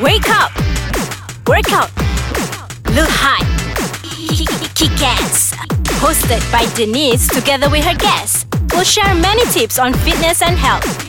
Wake up! Workout! Look hot! Kick ass! Hosted by Denise together with her guests. We'll share many tips on fitness and health.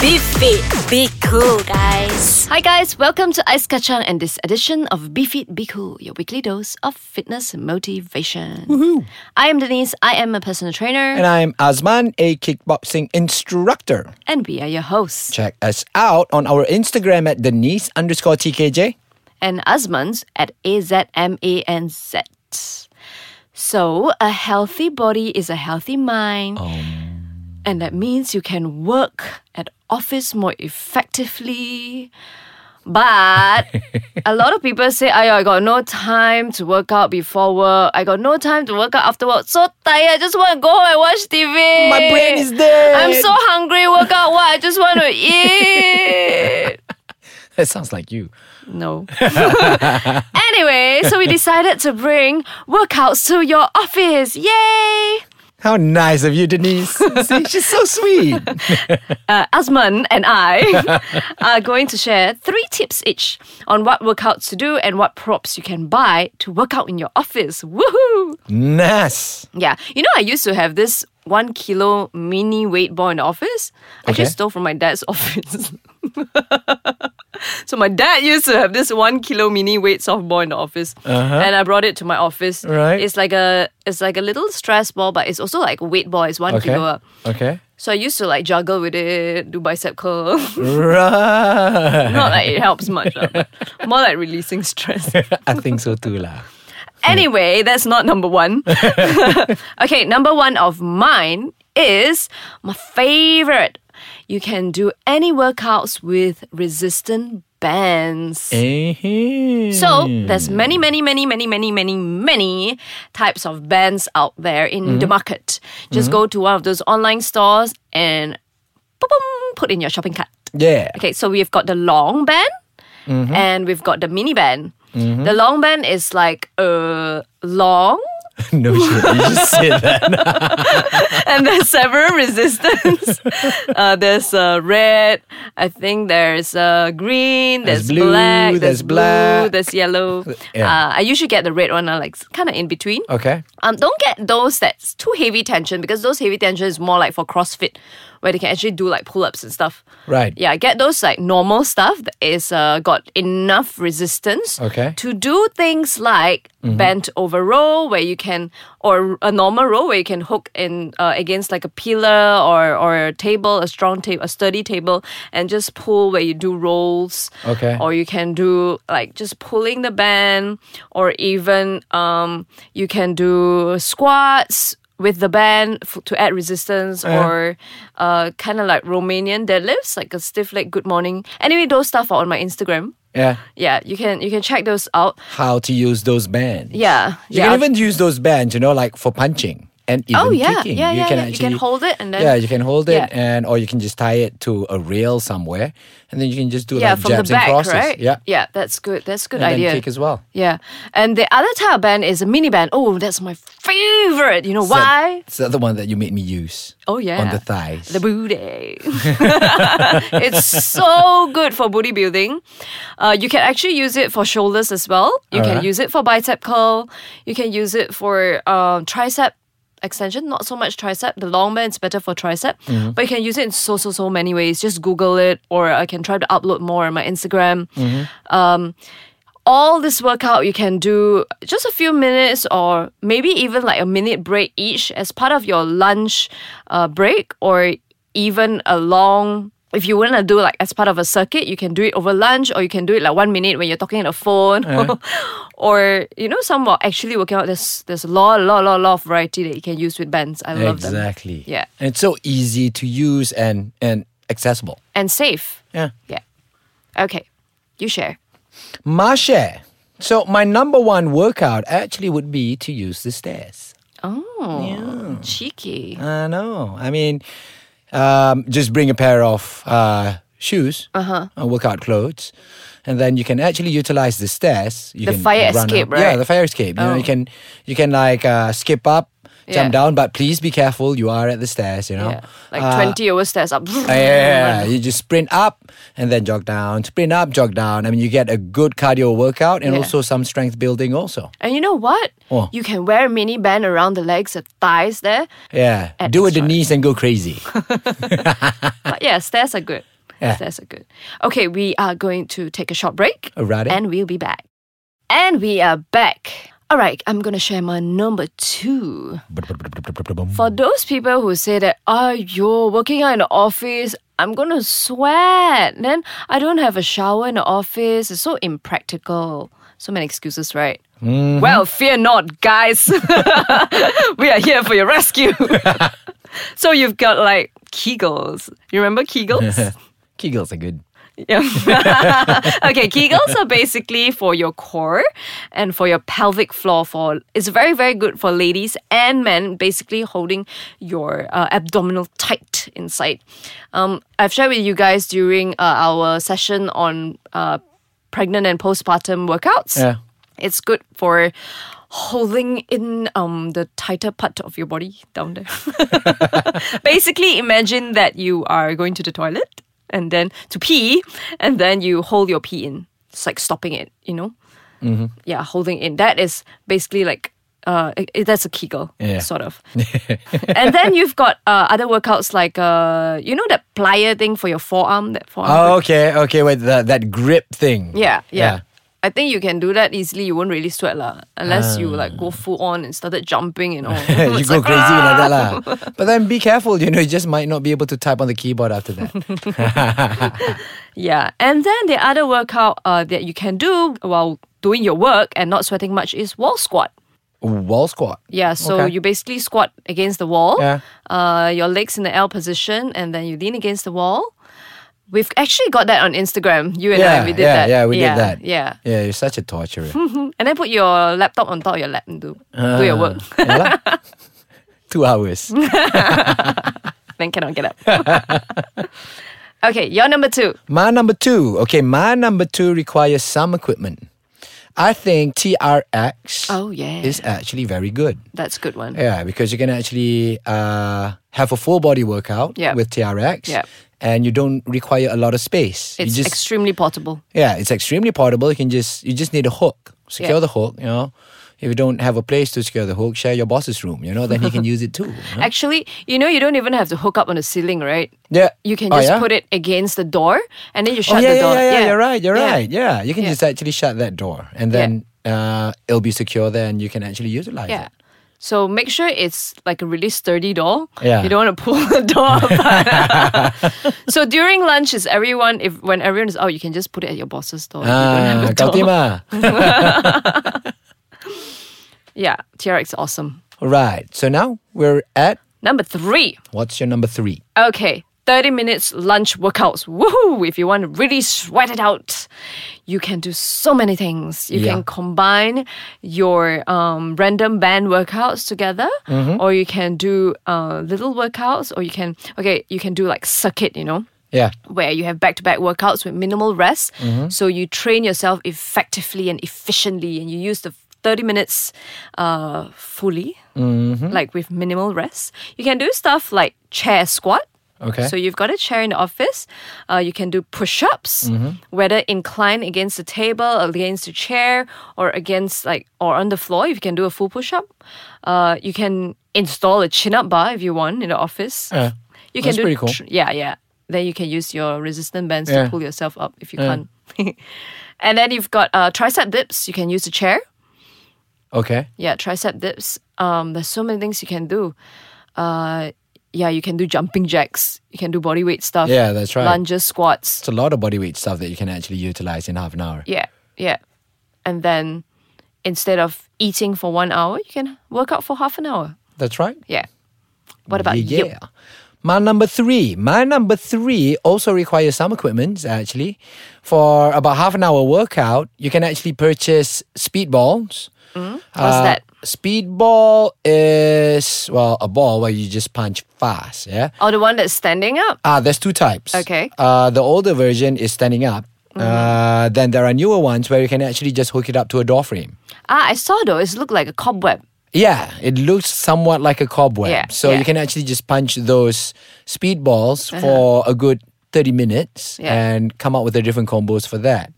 Be fit, be cool, guys. Hi guys, welcome to Ice Kacang and this edition of Be Fit Be Cool, your weekly dose of fitness motivation. Woohoo. I am Denise, I am a personal trainer, And I'm Azman, a kickboxing instructor. and we are your hosts. Check us out on our Instagram at Denise underscore TKJ. And Azman's at A-Z-M-A-N-Z. So, a healthy body is a healthy mind. Um. And that means you can work at office more effectively. But a lot of people say, I, I got no time to work out before work. I got no time to work out after work. So tired. I just want to go home and watch TV. My brain is dead. I'm so hungry. Work out what? I just want to eat. That sounds like you. No. anyway, so we decided to bring workouts to your office. Yay! How nice of you, Denise. See, she's so sweet. uh, Azman and I are going to share three tips each on what workouts to do and what props you can buy to work out in your office. Woohoo! nice. Yeah, you know, I used to have this one kilo mini weight ball in the office. I Okay. just stole from my dad's office. So my dad used to have this one kilo mini weight softball in the office, and I brought it to my office. Uh-huh. Right. it's like a it's like a little stress ball, but it's also like a weight ball. It's one Okay. kilo. Okay. So I used to like juggle with it, do bicep curl. Right. Not like it helps much, but more like releasing stress. I think so too, lah. Anyway, that's not number one. okay, number one of mine is my favorite. You can do any workouts with resistant bands. So there's many, many, many, many, many, many, many types of bands out there in mm-hmm. the market. Just mm-hmm. go to one of those online stores and boom, boom, put in your shopping cart. Yeah. Okay, so we've got the long band mm-hmm. and we've got the mini band. The long band is like uh, long no shit. You just said that. and there's several resistance. uh, there's uh, red. I think there's uh, green. There's, There's blue, black. there's blue, black. There's yellow. Yeah. Uh, I usually get the red one, uh, like kind of in between. Okay. Um, don't get those that's too heavy tension because those heavy tension is more like for CrossFit, where they can actually do like pull ups and stuff. Right. Yeah, get those like normal stuff that is uh, got enough resistance Okay. to do things like bent over row where you can, or a normal row where you can hook in uh, against like a pillar or or a table, a strong table, a sturdy table, and just pull where you do rolls. Okay. Or you can do like just pulling the band, or even um, you can do squats with the band f- to add resistance, or uh, kind of like Romanian deadlifts, like a stiff leg good morning. Anyway, those stuff are on my Instagram. Yeah. Yeah, you can you can check those out. How to use those bands. Yeah, You yeah. can even use those bands, you know, like for punching and even oh yeah, kicking. yeah, you yeah, can yeah. you can hold it and then yeah, you can hold it, Yeah. and or you can just tie it to a rail somewhere, and then you can just do yeah like from the jabs back, and crosses. right? Yeah, yeah, that's good. That's a good and idea. kick as well. Yeah, and the other type band is a mini band. Oh, that's my favorite. You know why? It's the other one that you made me use. Oh yeah, on the thighs. The booty. it's so good for booty building. Uh, you can actually use it for shoulders as well. You can Alright. use it for bicep curl. You can use it for um, tricep extension. Not so much tricep. The long band is better for tricep, Mm-hmm. but you can use it in so so so many ways. Just Google it, or I can try to upload more on my Instagram. Mm-hmm. Um, all this workout you can do just a few minutes or maybe even like a minute break each as part of your lunch uh, break or even a long if you want to do like as part of a circuit you can do it over lunch or you can do it like one minute when you're talking on the phone or you know some are actually working out there's there's a lot lot lot lot of variety that you can use with bands i love them exactly. Yeah. and it's so easy to use and and accessible. and safe Yeah. yeah okay you share My share. So my number one workout actually would be to use the stairs. oh cheeky I know. I mean, um, just bring a pair of uh, shoes, uh-huh. and workout clothes, and then you can actually utilize the stairs. You The can fire escape, up- Yeah, the fire escape. You know, Oh. you can you can like uh, skip up jump down, but please be careful. You are at the stairs, you know. Yeah. Like Uh, 20 over stairs up. Yeah, yeah, you just sprint up and then jog down, sprint up, jog down. I mean, you get a good cardio workout and Yeah. also some strength building also. And you know what? Oh. You can wear a mini band around the legs and thighs there. Yeah, do it the knees and go crazy. But yeah, stairs are good. Yeah. Stairs are good. Okay, we are going to take a short break. Alrighty. And we'll be back. And we are back. All right, I'm going to share my number two. For those people who say that, oh, you're working out in the office, I'm going to sweat. Then I don't have a shower in the office. It's so impractical. So many excuses, right? Mm-hmm. Well, fear not, guys. we are here for your rescue. so you've got like Kegels. You remember Kegels? Kegels are good. Yeah. okay, Kegels are basically for your core and for your pelvic floor. For it's very very good for ladies and men. Basically, holding your uh, abdominal tight inside. Um, I've shared with you guys during uh, our session on uh, pregnant and postpartum workouts. Yeah. It's good for holding in um the tighter part of your body down there. Basically, imagine that you are going to the toilet and then to pee, and then you hold your pee in. It's like stopping it, you know. Mm-hmm. Yeah, holding in. That is basically like. Uh, it, it- that's a Kegel, Yeah. sort of. and then you've got uh, other workouts like uh, you know that plier thing for your forearm. That forearm. grip? Oh, okay, okay. Wait, that that grip thing. Yeah, yeah. Yeah. I think you can do that easily. You won't really sweat lah, unless you like go full on and started jumping and all. you go like, crazy like that, "Ah!" lah. But then be careful. You know, you just might not be able to type on the keyboard after that. Yeah, and then the other workout uh, that you can do while doing your work and not sweating much is wall squat. Wall squat. Yeah, so Okay. you basically squat against the wall, Yeah. uh, your legs in the L position, and then you lean against the wall. We've actually got that on Instagram. You and Yeah, I, we did yeah, that. yeah, we did that. Yeah, Yeah, you're such a torturer. and then put your laptop on top of your lap and do do your work. Two hours. then cannot get up. okay, your number two. My number two. Okay, my number two requires some equipment. I think TRX Oh yeah, is actually very good. that's a good one. Yeah, because you can actually uh, have a full body workout Yeah. with TRX. Yeah. And you don't require a lot of space. It's just extremely portable. yeah, it's extremely portable. You can just you just need a hook. Secure Yeah. the hook, you know. If you don't have a place to secure the hook, share your boss's room, you know, then he can use it too. you know? Actually, you know, you don't even have to hook up on the ceiling, right? Yeah. You can Oh, just yeah? put it against the door and then you Oh shut yeah, the door. yeah, yeah, You're right. You're right. Yeah, you can just actually shut that door, and then uh, it'll be secure. there, and you can actually utilize Yeah. it. So make sure it's like a really sturdy door. Yeah. You don't want to pull the door apart. so during lunch is everyone if when everyone is out, you can just put it at your boss's door. if you don't have Ah, a kau door. Yeah, TRX is awesome. Right. So now we're at Number three. what's your number three? Okay. 30 minutes lunch workouts. Woohoo! If you want to really sweat it out, you can do so many things. You Yeah. can combine your um, random band workouts together, Mm-hmm. or you can do uh, little workouts, or you can, okay, you can do like circuit, you know, Yeah. where you have back to back workouts with minimal rest. Mm-hmm. So you train yourself effectively and efficiently, and you use the 30 minutes uh, fully, Mm-hmm. like with minimal rest. You can do stuff like chair squat. Okay. So you've got a chair in the office. Uh, you can do push-ups, Mm-hmm. whether inclined against the table, against the chair, or against like or on the floor. If you can do a full push-up, uh, you can install a chin-up bar if you want in the office. Yeah. you can That's do pretty cool. tr- yeah, yeah. Then you can use your resistant bands Yeah. to pull yourself up if you can't. and then you've got uh, tricep dips. You can use a chair. Okay. Yeah, tricep dips. Um, there's so many things you can do. Uh, yeah, you can do jumping jacks. You can do body weight stuff. Yeah, that's right. Lunges, squats. It's a lot of bodyweight stuff that you can actually utilize in half an hour. Yeah, yeah. And then instead of eating for one hour, you can work out for half an hour. That's right. Yeah. What about yeah, you? yeah. My number three. My number three also requires some equipment actually. For about half an hour workout, you can actually purchase speed balls. What's Uh, that? Speedball is well a ball where you just punch fast. Yeah. Oh, the one that's standing up? Ah, there's two types. Okay. Uh, the older version is standing up. Uh, then there are newer ones where you can actually just hook it up to a door frame. Ah, I saw though. It looked like a cobweb. Yeah, it looks somewhat like a cobweb. Yeah, so yeah. Uh-huh. you can actually just punch those speedballs for a good 30 minutes Yeah. And come up with the different combos for that.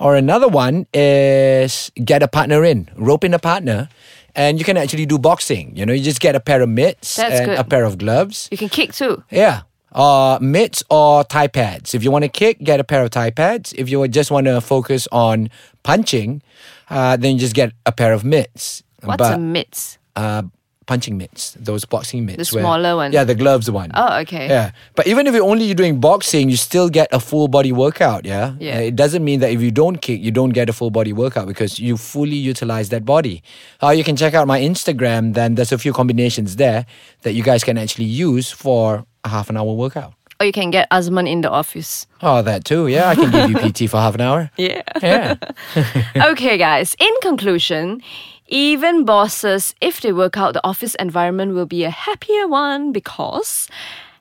Or another one is get a partner in, rope in a partner, and you can actually do boxing. You know, you just get a pair of mitts That's and good. a pair of gloves. You can kick too. Yeah. Uh, mitts or Thai pads. If you want to kick, get a pair of Thai pads. If you just want to focus on punching, uh, then you just get a pair of mitts. What's But- a mitts? uh, punching mitts, those boxing mitts. The smaller one. Yeah, the gloves one. Oh, okay. Yeah, but even if you're only doing boxing, you still get a full body workout. Yeah, Yeah. It doesn't mean that if you don't kick, you don't get a full body workout because you fully utilize that body. Uh, you can check out my Instagram. Then there's a few combinations there that you guys can actually use for a half an hour workout. Or you can get Azman in the office. Oh, that too. Yeah, I can give you PT for half an hour. Yeah. Yeah. okay, guys. In conclusion, even bosses, if they work out, the office environment will be a happier one because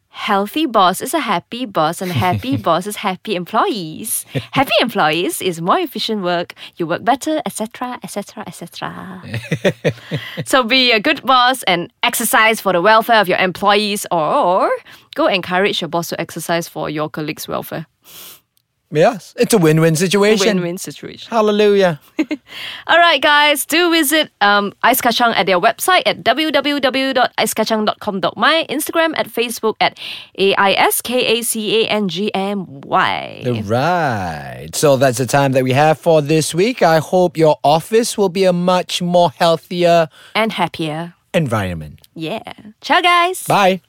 healthy boss is a happy boss and happy boss is happy employees. Happy employees is more efficient work. You work better, etc., etc., etc. so be a good boss and exercise for the welfare of your employees, or go encourage your boss to exercise for your colleagues' welfare. Yes, it's a win-win situation. Win-win situation. Hallelujah. All right, guys, do visit um, Ice Kachang at their website at www.icekachang.com.my, Instagram at Facebook at A-I-S-K-A-C-A-N-G-M-Y. Right. So that's the time that we have for this week. I hope your office will be a much more healthier And happier. environment. Yeah. Ciao, guys. Bye.